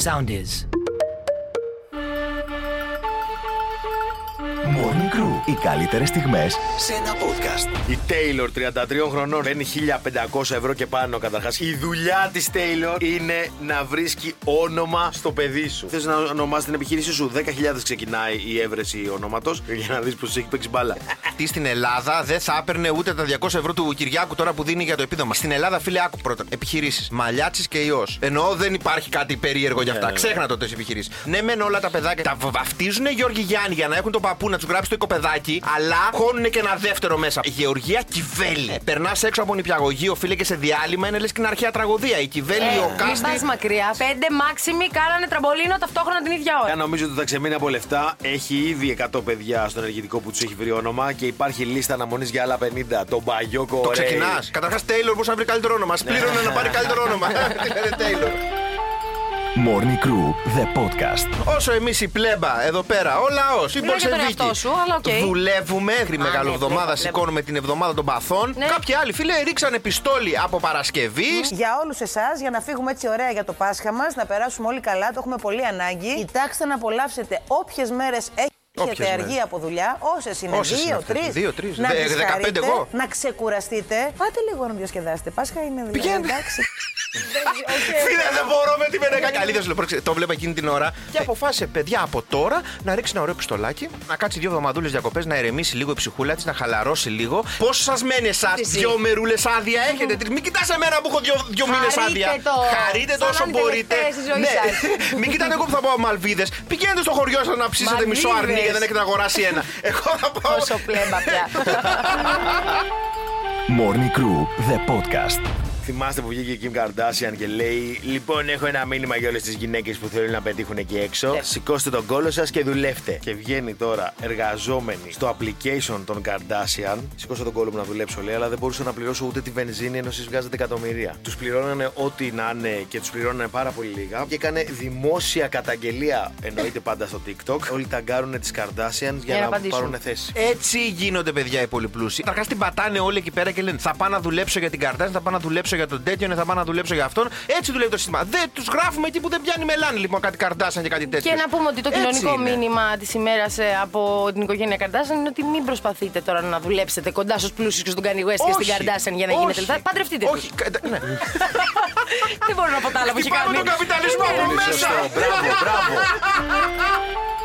Sound is. Morning Crew. Οι καλύτερες στιγμές σε ένα podcast. Η Taylor 33 χρονών παίρνει 1500 ευρώ και πάνω καταρχάς. Η δουλειά της Taylor είναι να βρίσκει όνομα στο παιδί σου. Θες να ονομάσει την επιχείρησή σου, 10.000 ξεκινάει η έβρεση ονόματος για να δεις πω έχει παίξει μπάλα. Τι στην Ελλάδα δεν θα έπαιρνε ούτε τα 200 ευρώ του Κυριάκου τώρα που δίνει για το επίδομα. Στην Ελλάδα, φίλε, άκου πρώτα. Επιχειρήσεις. Μαλιάτσι και ιός. Εννοώ δεν υπάρχει κάτι περίεργο για αυτά. ναι, ναι. Ξέχνα τότε τι επιχειρήσεις. Ναι, μεν όλα τα παιδάκια τα βαφτίζουν Γιώργη Γιάννη για να έχουν το παππού να του γράψει το οικοπεδάκι, αλλά χώνουν και ένα δεύτερο μέσα. Η Γεωργία Κιβέλη. Περνάς έξω από νηπιαγωγείο, φίλε και σε διάλειμμα, είναι λες και είναι αρχαία τραγωδία. Η Κιβέλη, ο Μην Κάστη. πας μακριά. Πέντε μάξιμοι κάνανε τραμπολίνο ταυτόχρονα την ίδια Αν ώρα. νομίζω ότι θα ξεμείνει από λεφτά, έχει ήδη 100 παιδιά στο ενεργητικό που τους έχει βρει όνομα και υπάρχει λίστα αναμονής για άλλα 50. Τον Παγιόκο Το Ρέι. ξεκινάς. Καταρχάς, Τέιλορ, πώ να βρει καλύτερο όνομα. Πλήρωνε να πάρει καλύτερο όνομα. Τι λένε Τέιλορ. Morning Crew, the podcast. Όσο εμείς η πλέμπα εδώ πέρα, ο λαός, η Μιλά για τον Μπολσεβίκη. εαυτό σου, αλλά οκ. Δουλεύουμε μέχρι ναι, μεγαλοβδομάδα, βλέπω, σηκώνουμε την εβδομάδα των παθών. Ναι. Κάποιοι άλλοι φίλε ρίξανε πιστόλι από Παρασκευής. Για όλους εσάς, για να φύγουμε έτσι ωραία για το Πάσχα μας, να περάσουμε όλοι καλά, το έχουμε πολύ ανάγκη. Κοιτάξτε να απολαύσετε όποιες μέρες Όποιες έχετε αργή μέρες. από δουλειά, όσες είναι, Όσες είναι δύο, αυτές. τρεις. Δύο, τρεις. Να Δε- τις 15 χαρείτε, εγώ. να ξεκουραστείτε. Πάτε λίγο να διασκεδάσετε. Πάσχα είναι δηλαδή. Πηγαίνετε. Εντάξει. Φίλε, δεν μπορώ με τη μενέκα. Καλή δεν σου λέω, πρόσεξε, Το βλέπα εκείνη την ώρα και αποφάσισε, παιδιά, από τώρα να ρίξει ένα ωραίο πιστολάκι, να κάτσει δύο εβδομαδούλες διακοπές, να ηρεμήσει λίγο η ψυχούλα της, να χαλαρώσει λίγο. Πόσο σας μένει εσάς, Εσύ. δύο μερούλες άδεια έχετε; Τρεις. Μην κοιτάς εμένα που έχω δύο, δύο μήνες Χαρείτε άδεια. το. Χαρείτε το Σαν όσο να είναι μπορείτε. Ναι. τελευταίες στη ζωή σας. Μην κοιτάτε εγώ που θα πάω Μαλβίδες. Πηγαίνετε στο χωριό σας να ψήσετε μισό Μαλβίδες. αρνί γιατί δεν έχετε αγοράσει ένα. Εγώ θα πάω. Πόσο πλέμπα πια. Morning Crew, the podcast. Θυμάστε που βγήκε η Kim Kardashian και λέει: Λοιπόν, έχω ένα μήνυμα για όλες τις γυναίκες που θέλουν να πετύχουν εκεί έξω. Σηκώστε τον κόλο σας και δουλεύτε. Και βγαίνει τώρα εργαζόμενη στο application των Kardashian. Σηκώστε τον κόλο μου να δουλέψω, λέει, αλλά δεν μπορούσα να πληρώσω ούτε τη βενζίνη ενώ εσείς βγάζετε εκατομμυρία. Τους πληρώνανε ό,τι να είναι και τους πληρώνανε πάρα πολύ λίγα. Και έκανε δημόσια καταγγελία, εννοείται πάντα στο TikTok. Όλοι ταγκάρουν τις Kardashian για, Για να να, απαντήσουν. πάρουν θέση. Έτσι γίνονται παιδιά οι πολυπλούσιοι. Καταρχά την πατάνε όλοι εκεί πέρα και λένε Θα πάω να δουλέψω για την καρτάζ, θα πάω να δουλέψω για τον τέτοιον, θα πάω να δουλέψω για αυτόν. Έτσι δουλεύει το σύστημα. Δεν τους γράφουμε εκεί που δεν πιάνει μελάνη λοιπόν κάτι καρτάσαν και κάτι τέτοιο. Και να πούμε ότι το Έτσι κοινωνικό είναι. μήνυμα της ημέρας από την οικογένεια Καρδάσαν είναι ότι μην προσπαθείτε τώρα να δουλέψετε κοντά στους πλούσιους και στον Kanye West και στην Όχι. Καρδάσαν για να Όχι. γίνετε λεφτά. Παντρευτείτε τους. Όχι, κα- ναι. Δεν μπορώ να πω τα άλλα που έχει Χτυπάμε κάνει. τον καπιταλισμό από Πολύ μέσα. σωστό. Μπράβο, μπράβο.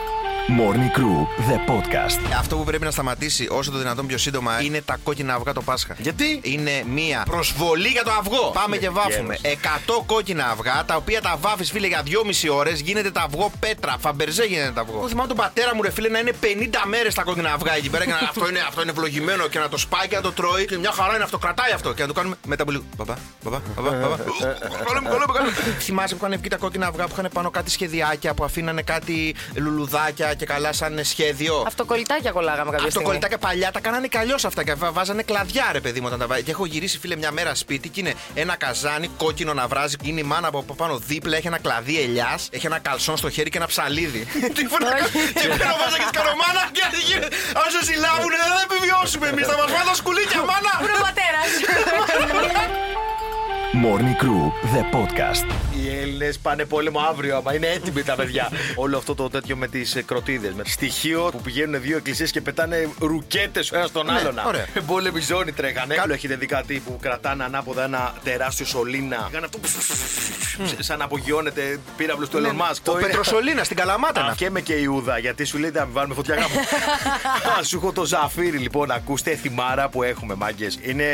Morning Crew, the podcast. Αυτό που πρέπει να σταματήσει όσο το δυνατόν πιο σύντομα είναι τα κόκκινα αυγά το Πάσχα. Γιατί; Είναι μία προσβολή για το αυγό. Πάμε και βάφουμε. 100 κόκκινα αυγά τα οποία τα βάφεις φίλε για 2,5 ώρες. Γίνεται τα αυγό πέτρα. Φαμπερζέ γίνεται τα αυγό. Εγώ θυμάμαι τον πατέρα μου ρε φίλε να είναι 50 μέρες τα κόκκινα αυγά εκεί πέρα και να, αυτό, είναι, αυτό είναι ευλογημένο και να το σπάει και να το τρώει. Και μια χαρά είναι αυτό, κρατάει αυτό. Και να το κάνουμε μετά από λίγο. Μπαμπά, μπαμπά, μπαμπά, μπαμπά. Καλούμε, καλούμε, καλούμε. Θυμάσαι που είχαν βγει τα κόκκινα αυγά που είχαν πάνω κάτι σχεδιάκια που αφήνανε κάτι λουλουδάκια και καλά σαν σχέδιο. Αυτοκολλητάκια κολλάγαμε κάποια στιγμή. Αυτοκολλητάκια παλιά τα κάνανε κι αλλιώς αυτά. Και βα- βάζανε κλαδιά, ρε παιδί μου, όταν τα βάζει. Και έχω γυρίσει, φίλε, μια μέρα σπίτι και είναι ένα καζάνι κόκκινο να βράζει. Είναι η μάνα από από πάνω δίπλα, έχει ένα κλαδί ελιάς, έχει ένα καλσόν στο χέρι και ένα ψαλίδι. Τίποτα. Και πέρα βάζα και σκαρομάνα και γίνεται. Αν σε συλλάβουν, δεν θα επιβιώσουμε εμείς. Θα μας βάλουν τα σκουλίκια, μάνα. Πού είναι ο πατέρας. Morning Crew, the podcast. Οι Έλληνες πάνε πόλεμο αύριο, άμα είναι έτοιμοι τα παιδιά. Όλο αυτό το τέτοιο με τις κροτίδες. Με στοιχείο που πηγαίνουν δύο εκκλησίες και πετάνε ρουκέτες ο ένας στον Ναι, άλλον. ωραία. Πόλεμοι ζώνη τρέχανε. Καλό έχετε δει κάτι που κρατάνε ανάποδα ένα τεράστιο σωλήνα. Κάνει αυτό. Σαν να απογειώνεται πύραυλος του Elon Musk. Ναι, Το είναι- Πετροσολίνα στην Καλαμάτα. είναι Α, αυτό. και με και Ιούδα, γιατί σου λέει να μην βάλουμε φωτιά κάπου. Α, σου έχω το ζαφύρι, λοιπόν. Ακούστε θυμάρα που έχουμε, μάγκες. Είναι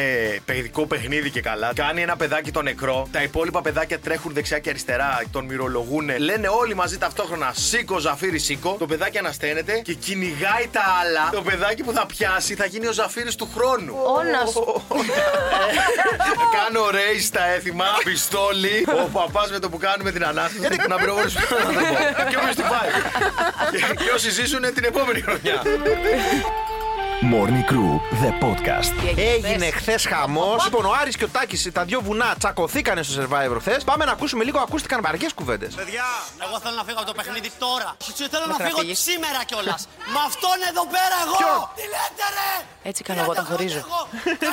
παιδικό παιχνίδι και καλά. Κάνει ένα παιδάκι το νεκρό. Τα υπόλοιπα παιδάκια τρέχουν δεξιά και αριστερά, τον μυρολογούν. Λένε όλοι μαζί ταυτόχρονα σήκω, ζαφύρι, σήκω. Το παιδάκι ανασταίνεται και κυνηγάει τα άλλα. Το παιδάκι που θα πιάσει θα γίνει ο ζαφύρις του χρόνου. Όνας. Κάνω ρέι στα έθιμα, πιστόλι. Ο παπάς με το που κάνουμε την ανάσταση. να πυροβολήσουμε τον άνθρωπο. Και όποιο την πάει. Και- Και όσοι ζήσουν την επόμενη χρονιά. Morning Crew, the podcast. Έγινε χθες χαμός. Λοιπόν, ο Άρης και ο Τάκης, τα δύο βουνά, τσακωθήκανε στο survivor χθες. Πάμε να ακούσουμε λίγο, ακούστηκαν βαριές κουβέντες. Παιδιά, εγώ θέλω να φύγω από το παιχνίδι τώρα. Και θέλω να Μέχρι να φύγω φύγεις. σήμερα κιόλας. Με αυτόν εδώ πέρα εγώ! Ποιον; Τι λέτε, ρε! Έτσι κάνω εγώ όταν χωρίζω.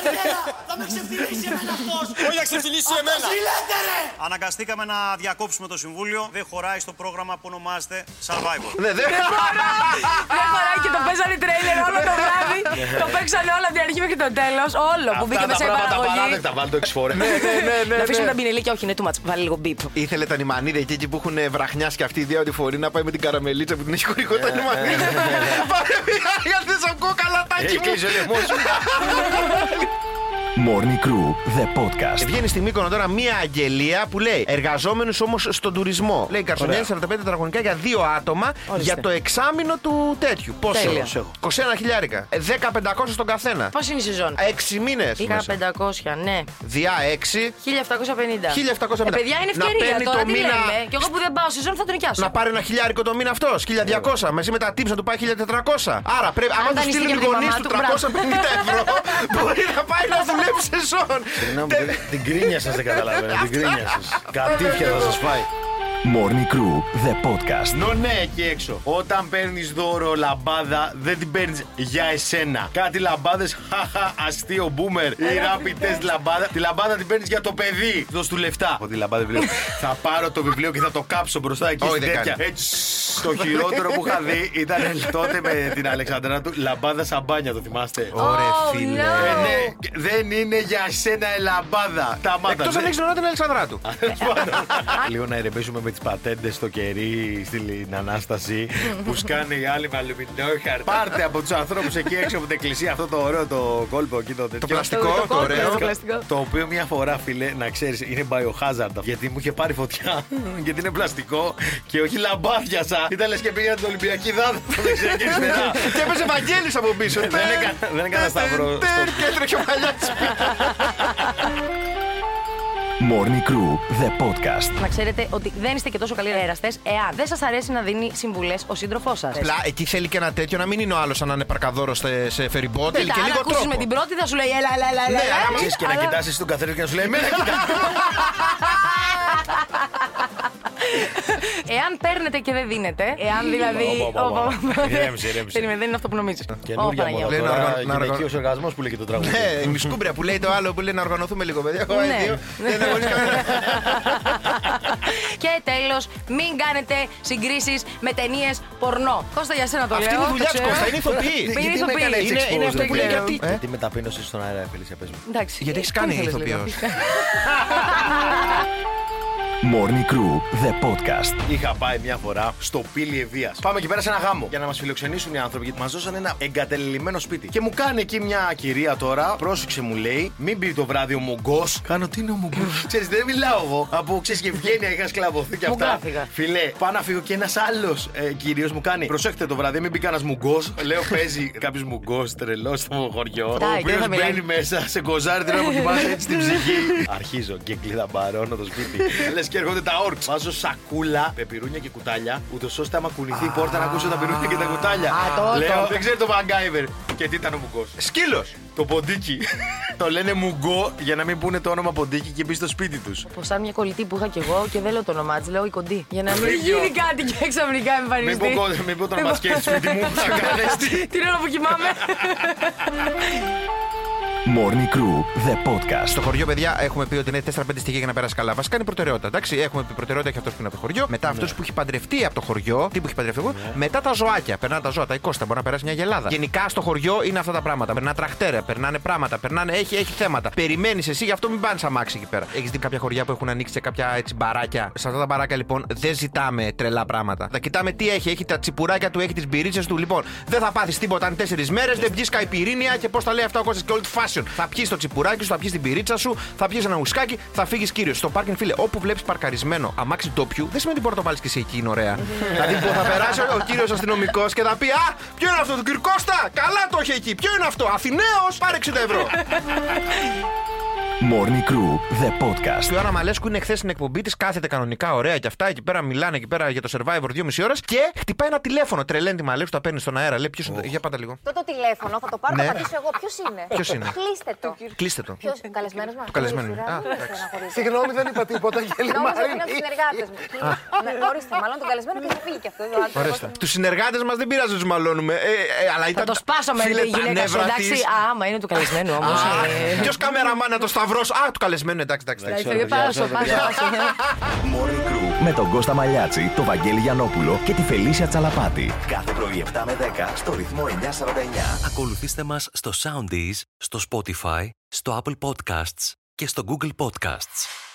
Καριέρα, θα με ξεφτυλίσει εμένα αυτός. Όχι να ξεφτυλίσει Αυτός εμένα. Τι λέτε, ρε! Αναγκαστήκαμε να διακόψουμε το συμβούλιο. Δεν χωράει στο πρόγραμμα που ονομάζεται Survivor. Ναι, δεν. Δεν χωράει και το παίζανε τρέιλερ όλο το βράδυ. Το παίξανε όλα από την αρχή μέχρι το τέλος. Όλο που μπήκε Αυτά τα μέσα η πράγματα παραγωγή. παράδεκτα, βάλτε το εξφορέ. Ναι, ναι, ναι, ναι, Να αφήσουμε ναι. τα μπινελίκια, όχι είναι too much. Βάλει λίγο μπίπ. Ήθελε τα νημανίδια εκεί, εκεί που έχουν βραχνιάσει και αυτή η ιδέα ότι φορεί να πάει με την καραμελίτσα που την έχει χωρικό τα νημανίδια. Πάρε μια γιατί σε ακούω καλατάκι Έχει μου. Morning Crew, the podcast. Βγαίνει στη Μύκονο τώρα μία αγγελία που λέει Εργαζόμενου όμως στον τουρισμό. Λέει Καρσονιέλη 45 τετραγωνικά για δύο άτομα Ορίστε. για το εξάμεινο του τέτοιου. Πόσο; Τέλεια. 21 χιλιάρικα. Ε, 10-500 στον καθένα. Πώς είναι η σεζόν; 6 μήνες. 1500, ναι. Διά 6. 1750. 1750. Ε, παιδιά είναι Να ευκαιρία παίρνει τώρα, το τι μήνα- λέμε. Και εγώ που δεν πάω σεζόν θα τον νοικιάσω. Να πάρει ένα χιλιάρικο το μήνα αυτός. 1200. Μαζί με τα tips να του πάει 1400. Άρα πρέπει, άμα τους δανειστεί στείλουν οι και από τη γονείς μαμά του του, μπράβο. 350 ευρώ, μπορεί να πάει να δουλέψει σεζόν. Συγγνώμη, την- Την κρίνια σας δεν καταλαβαίνω. Την κρίνια σας. Κατήφια θα σας φάει. Morning Crew, the podcast. Νο ναι, εκεί έξω. Όταν παίρνεις δώρο λαμπάδα, δεν την παίρνεις για εσένα. Κάτι λαμπάδες, χαχα, αστείο, boomer. Ή rapid test λαμπάδα. Τη λαμπάδα την παίρνεις για το παιδί. Δώσ' του λεφτά. Από τη λαμπάδα βιβλίο. θα πάρω το βιβλίο και θα το κάψω μπροστά εκεί Όχι, στην δεν τέτοια. κάνει. Έτσι. Το χειρότερο που είχα δει ήταν τότε με την Αλεξανδρά του λαμπάδα σαμπάνια, το θυμάστε. Ωραία, Oh, φίλε. no. Ε, ναι, δεν είναι για σένα η λαμπάδα. Τα μάτα. Εκτός αν έχεις γνωρίσει την Αλεξανδρά του. Λίγο να ηρεμήσουμε με τις πατέντες στο κερί στην Ανάσταση που σκάνε οι άλλοι με αλουμινόχαρ. Πάρτε από τους ανθρώπους εκεί έξω από την εκκλησία αυτό το ωραίο το κόλπο εκεί το Το τέτοιο. πλαστικό, το το κόλπο, ωραίο. το πλαστικό. Το οποίο μια φορά, φίλε, να ξέρεις, είναι biohazard. Γιατί μου είχε πάρει φωτιά. γιατί είναι πλαστικό και όχι λαμπάδιασα. Ήταν λες και πήγα την Ολυμπιακή δάδα στο δεξιά και αριστερά. Και έπαιζε Βαγγέλης από πίσω. Δεν έκανα- δεν έκανα σταυρό. Τερ, Και έτρεχε ο παλιάς. Morning Crew, the podcast. Να ξέρετε ότι δεν είστε και τόσο καλοί εραστέ εάν δεν σας αρέσει να δίνει συμβουλές ο σύντροφός σας. Απλά εκεί θέλει και ένα τέτοιο να μην είναι ο άλλος σαν να είναι παρκαδόρος σε, σε φεριμπότ. Θέλει και αν λίγο ακούσει τρόπο. με την πρώτη θα σου λέει έλα, έλα, έλα, έλα. Ναι, έλα, άμα Ξέρεις και να αλλά- κοιτάσεις τον καθένα και να σου λέει Εμένα κοιτά. Εάν παίρνετε και δεν δίνετε, εάν δηλαδή. Όπα, όπα, όπα. Όπα. Ηρέμησε, ηρέμησε. Περίμενε, δεν είναι αυτό που νομίζεις. Καινούργια μου. Λέει να οργανω- να Γυναικείο οργασμός που λέει και το τραγούδι. Ναι, η σκούμπρια που λέει το άλλο που λέει να οργανωθούμε λίγο, παιδιά. Εγώ Ναι. δύο. Δεν έχω κανένα. Και τέλος, μην κάνετε συγκρίσεις με ταινίες πορνό. Κώστα για σένα το Αυτή λέω. είναι η δουλειά το της ξέρω. Κώστα, είναι ηθοποιή. Είναι Γιατί με ηθοποιή. έκανε έτσι Είναι- είναι expose, αυτό που ρε, λέει φίλε. γιατί- Γιατί με ταπείνωσε στον αέρα, Φελίσια, πες μου. Εντάξει. Γιατί έχεις Ε, κάνει τι θέλεις, ηθοποιός. λίγο. Morning Crew, the podcast. Είχα πάει μια φορά στο πύλι Ευεία. Πάμε εκεί πέρα σε ένα γάμο για να μας φιλοξενήσουν οι άνθρωποι. Γιατί μας δώσαν ένα εγκατελειμμένο σπίτι. Και μου κάνει εκεί μια κυρία τώρα, πρόσεξε μου λέει, μην πει το βράδυ ο Μουγκός. Κάνω τι είναι ο Μουγκός; Ξέρεις, δεν μιλάω εγώ. Από ξέρεις και ευγένεια είχα σκλαβωθεί και αυτά. Μουγκάφυγα. Φιλέ, πάω να φύγω και ένας άλλος ε, κυρίω μου κάνει. Προσέχτε το βράδυ, μην μπει κανένας Μουγκός. Λέω, παίζει κάποιος Μουγκός τρελός στο χωριό. Ο Κοιτάει, και οποίο δεν θα μιλάει. μπαίνει μέσα σε κοζάρι την ώρα που κοιμάσαι έτσι στην ψυχή. Αρχίζω και κλειδαμπαρώνω το σπίτι. Λες και έρχονται τα όρξ. Βάζω σακούλα με πυρούνια και κουτάλια, ούτως ώστε άμα κουνηθεί η πόρτα να ακούσω τα πυρούνια και τα κουτάλια. Α, το, Λέω, το. δεν ξέρει το Μαγκάιβερ. Και τι ήταν ο Μουγκός. Σκύλος. Το ποντίκι. το λένε Μουγκό για να μην πούνε το όνομα ποντίκι και μπει στο σπίτι τους. Πω σαν μια κολλητή που είχα κι εγώ και δεν λέω το όνομά της, λέω η κοντή. Για να μην Βρήκε ο- γίνει κάτι και ξαφνικά Μην εμφανιστεί. πω, μην πω το όνομα σκέφτη του σπίτι μου. Θα κάνεις τι. Την ώρα που κοιμάμαι. Morning Crew, the podcast. Στο χωριό, παιδιά, έχουμε πει ότι είναι 4-5 στοιχεία για να περάσει καλά. Βασικά είναι προτεραιότητα. Εντάξει, έχουμε πει προτεραιότητα έχει αυτό που είναι από το χωριό. Μετά αυτό που έχει παντρευτεί από το χωριό. Τι που έχει παντρευτεί εγώ. Μετά τα ζωάκια. Περνάνε τα ζώα, τα οικόστα. Μπορεί να περάσει μια γελάδα. Γενικά στο χωριό είναι αυτά τα πράγματα. Περνάνε τραχτέρα, περνάνε πράγματα, περνάνε, έχει, έχει θέματα. Περιμένεις εσύ, γι' αυτό μην πάνε αμάξι εκεί πέρα. Έχεις δει κάποια χωριά που έχουν ανοίξει σε κάποια έτσι μπαράκια; Σε αυτά τα μπαράκια λοιπόν δεν ζητάμε τρελά πράγματα. Θα κοιτάμε τι έχει. Έχει τα τσιπουράκια του, έχει τις μπυρίτσε του. Λοιπόν, δεν θα πάθεις τίποτα αν τέσσερις μέρες δεν βγεις καϊπυρίνια και πώς τα λέει αυτά ο Κώστας και old fashion. Θα πιεις το τσιπουράκι σου, θα πιεις την πυρίτσα σου, θα πιεις ένα ουσκάκι, θα φύγεις κύριος. Στο πάρκινγκ, φίλε, όπου βλέπεις παρκαρισμένο αμάξι ντόπιου, δεν σημαίνει ότι μπορεί να το βάλεις και εσύ εκεί, είναι ωραία. δηλαδή που θα περάσει ο κύριος αστυνομικός και θα πει Α, ποιο είναι αυτό, τον κύριο Κώστα! Καλά το έχει εκεί, ποιο είναι αυτό, Αθηναίος, πάρε 60 ευρώ. Morning Crew, the podcast. Η Ιωάννα Μαλέσκου είναι χθες στην εκπομπή της, κάθεται κανονικά, ωραία και αυτά. Εκεί πέρα μιλάνε εκεί πέρα για το survivor 2,5 ώρες και χτυπάει ένα τηλέφωνο. Τρελαίνει τη Μαλέσκου, τα παίρνει στον αέρα. Λέει ποιος είναι. Για πάτα λίγο. Αυτό το τηλέφωνο θα το πάρω, Ναι. θα πατήσω εγώ. Ποιος είναι; Ποιος είναι; Κλείστε το. Κλείστε το. Ποιο καλεσμένος μας. Το καλεσμένο είναι. Α, Συγγνώμη, δεν είπα τίποτα, Γέλη Νόμιζα ότι είναι Μαρίνη. από τους συνεργάτες μου. Ναι, Ορίστε, μάλλον τον καλεσμένο και θα φύγει και αυτό. εδώ, άντε, Ορίστε. εγώ- Τους συνεργάτες μας δεν πειράζει να τους μαλώνουμε. Ε, ε, αλλά Θα ήταν. το σπάσω με φίλε, τη τα γυναίκα σου, νεύρα εντάξει. της. Α, άμα είναι του καλεσμένου όμως. Ποιος καμεραμάν να το σταυρώσω. Α, του καλεσμένου, εντάξει, εντάξει. εντάξει. Φύγε πάσο, πάσο, πάσο. Morning Crew με τον Κώστα Μαλιάτση, τον Βαγγέλη Γιανόπουλο και τη Φελίσια Τσαλαπάτη. Κάθε πρωί 7 με 10 στο ρυθμό 949. Ακολουθήστε μας στο Soundees, στο Spotify, στο Apple Podcasts και στο Google Podcasts.